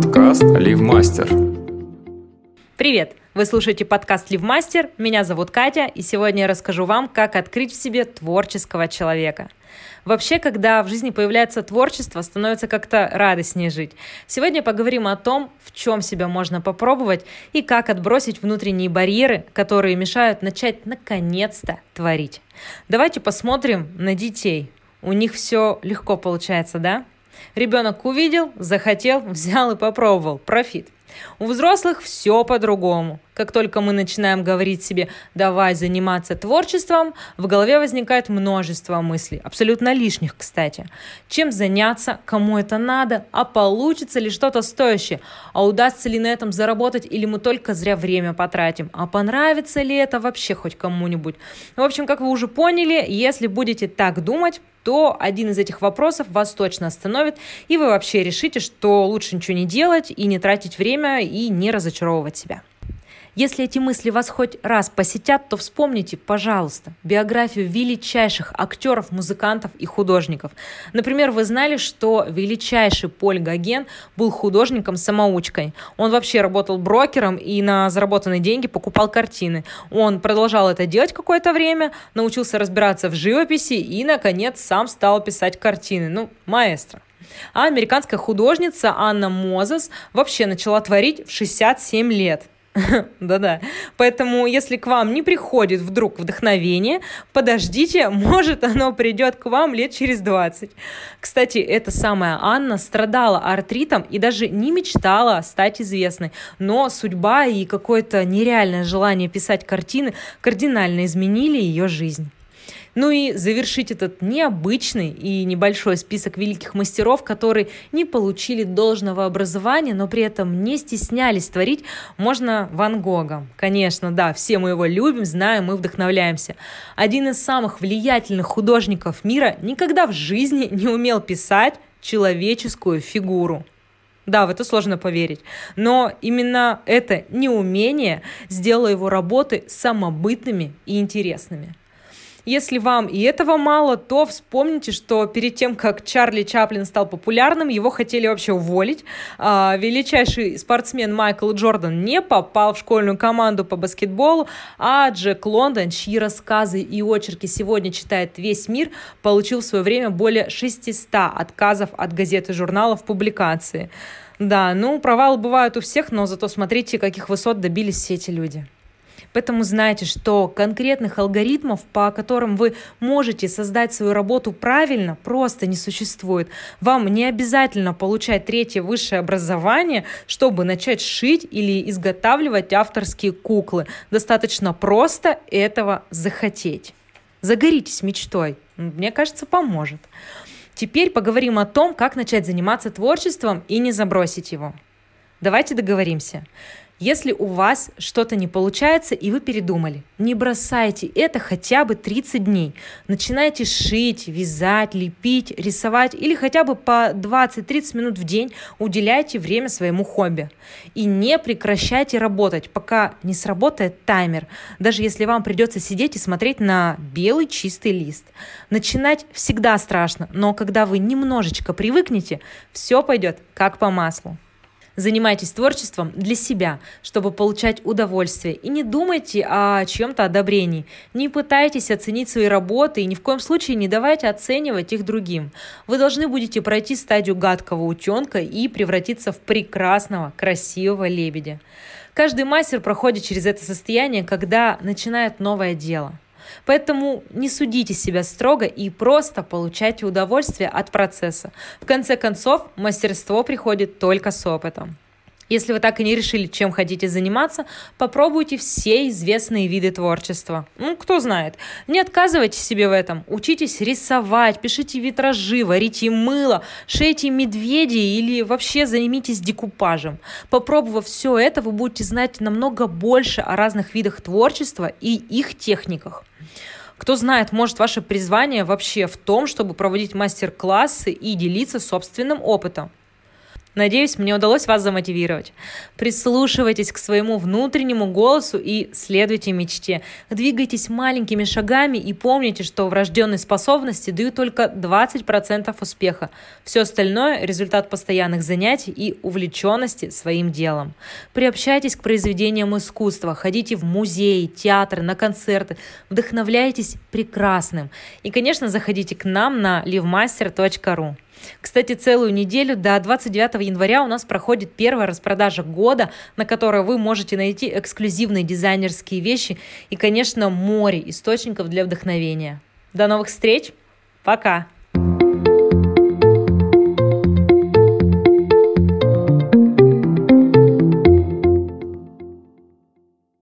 Подкаст Ливмастер. Привет! Вы слушаете подкаст Ливмастер. Меня зовут Катя, и сегодня я расскажу вам, как открыть в себе творческого человека. Вообще, когда в жизни появляется творчество, становится как-то радостнее жить. Сегодня поговорим о том, в чем себя можно попробовать и как отбросить внутренние барьеры, которые мешают начать наконец-то творить. Давайте посмотрим на детей. У них все легко получается, да? Ребенок увидел, захотел, взял и попробовал. Профит. У взрослых все по-другому. Как только мы начинаем говорить себе «давай заниматься творчеством», в голове возникает множество мыслей, абсолютно лишних, кстати. Чем заняться, кому это надо, а получится ли что-то стоящее, а удастся ли на этом заработать или мы только зря время потратим, а понравится ли это вообще хоть кому-нибудь. В общем, как вы уже поняли, если будете так думать, то один из этих вопросов вас точно остановит, и вы вообще решите, что лучше ничего не делать и не тратить время и не разочаровывать себя. Если эти мысли вас хоть раз посетят, то вспомните, пожалуйста, биографию величайших актеров, музыкантов и художников. Например, вы знали, что величайший Поль Гоген был художником-самоучкой. Он вообще работал брокером и на заработанные деньги покупал картины. Он продолжал это делать какое-то время, научился разбираться в живописи и, наконец, сам стал писать картины. Ну, маэстро. А американская художница Анна Мозес вообще начала творить в 67 лет. Да-да. Поэтому, если к вам не приходит вдруг вдохновение, подождите, может, оно придет к вам лет через 20. Кстати, эта самая Анна страдала артритом и даже не мечтала стать известной. Но судьба и какое-то нереальное желание писать картины кардинально изменили ее жизнь. Ну и завершить этот необычный и небольшой список великих мастеров, которые не получили должного образования, но при этом не стеснялись творить, можно Ван Гога. Конечно, да, все мы его любим, знаем, мы вдохновляемся. Один из самых влиятельных художников мира никогда в жизни не умел писать человеческую фигуру. Да, в это сложно поверить. Но именно это неумение сделало его работы самобытными и интересными. Если вам и этого мало, то вспомните, что перед тем, как Чарли Чаплин стал популярным, его хотели вообще уволить. А, величайший спортсмен Майкл Джордан не попал в школьную команду по баскетболу, а Джек Лондон, чьи рассказы и очерки сегодня читает весь мир, получил в свое время более 600 отказов от газет и журналов публикации. Да, ну, провалы бывают у всех, но зато смотрите, каких высот добились все эти люди. Поэтому знайте, что конкретных алгоритмов, по которым вы можете создать свою работу правильно, просто не существует. Вам не обязательно получать третье высшее образование, чтобы начать шить или изготавливать авторские куклы. Достаточно просто этого захотеть. Загоритесь мечтой. Мне кажется, поможет. Теперь поговорим о том, как начать заниматься творчеством и не забросить его. Давайте договоримся. Если у вас что-то не получается и вы передумали, не бросайте это хотя бы 30 дней. Начинайте шить, вязать, лепить, рисовать или хотя бы по 20-30 минут в день уделяйте время своему хобби. И не прекращайте работать, пока не сработает таймер, даже если вам придется сидеть и смотреть на белый чистый лист. Начинать всегда страшно, но когда вы немножечко привыкнете, все пойдет как по маслу. Занимайтесь творчеством для себя, чтобы получать удовольствие. И не думайте о чем-то одобрении. Не пытайтесь оценить свои работы и ни в коем случае не давайте оценивать их другим. Вы должны будете пройти стадию гадкого утенка и превратиться в прекрасного, красивого лебедя. Каждый мастер проходит через это состояние, когда начинает новое дело – Поэтому не судите себя строго и просто получайте удовольствие от процесса. В конце концов, мастерство приходит только с опытом. Если вы так и не решили, чем хотите заниматься, попробуйте все известные виды творчества. Ну, кто знает. Не отказывайте себе в этом. Учитесь рисовать, пишите витражи, варите мыло, шейте медведей или вообще займитесь декупажем. Попробовав все это, вы будете знать намного больше о разных видах творчества и их техниках. Кто знает, может, ваше призвание вообще в том, чтобы проводить мастер-классы и делиться собственным опытом. Надеюсь, мне удалось вас замотивировать. Прислушивайтесь к своему внутреннему голосу и следуйте мечте. Двигайтесь маленькими шагами и помните, что врожденные способности дают только 20% успеха. Все остальное – результат постоянных занятий и увлеченности своим делом. Приобщайтесь к произведениям искусства, ходите в музеи, театры, на концерты, вдохновляйтесь прекрасным. И, конечно, заходите к нам на livemaster.ru. Кстати, целую неделю до 29 января у нас проходит первая распродажа года, на которой вы можете найти эксклюзивные дизайнерские вещи и, конечно, море источников для вдохновения. До новых встреч! Пока!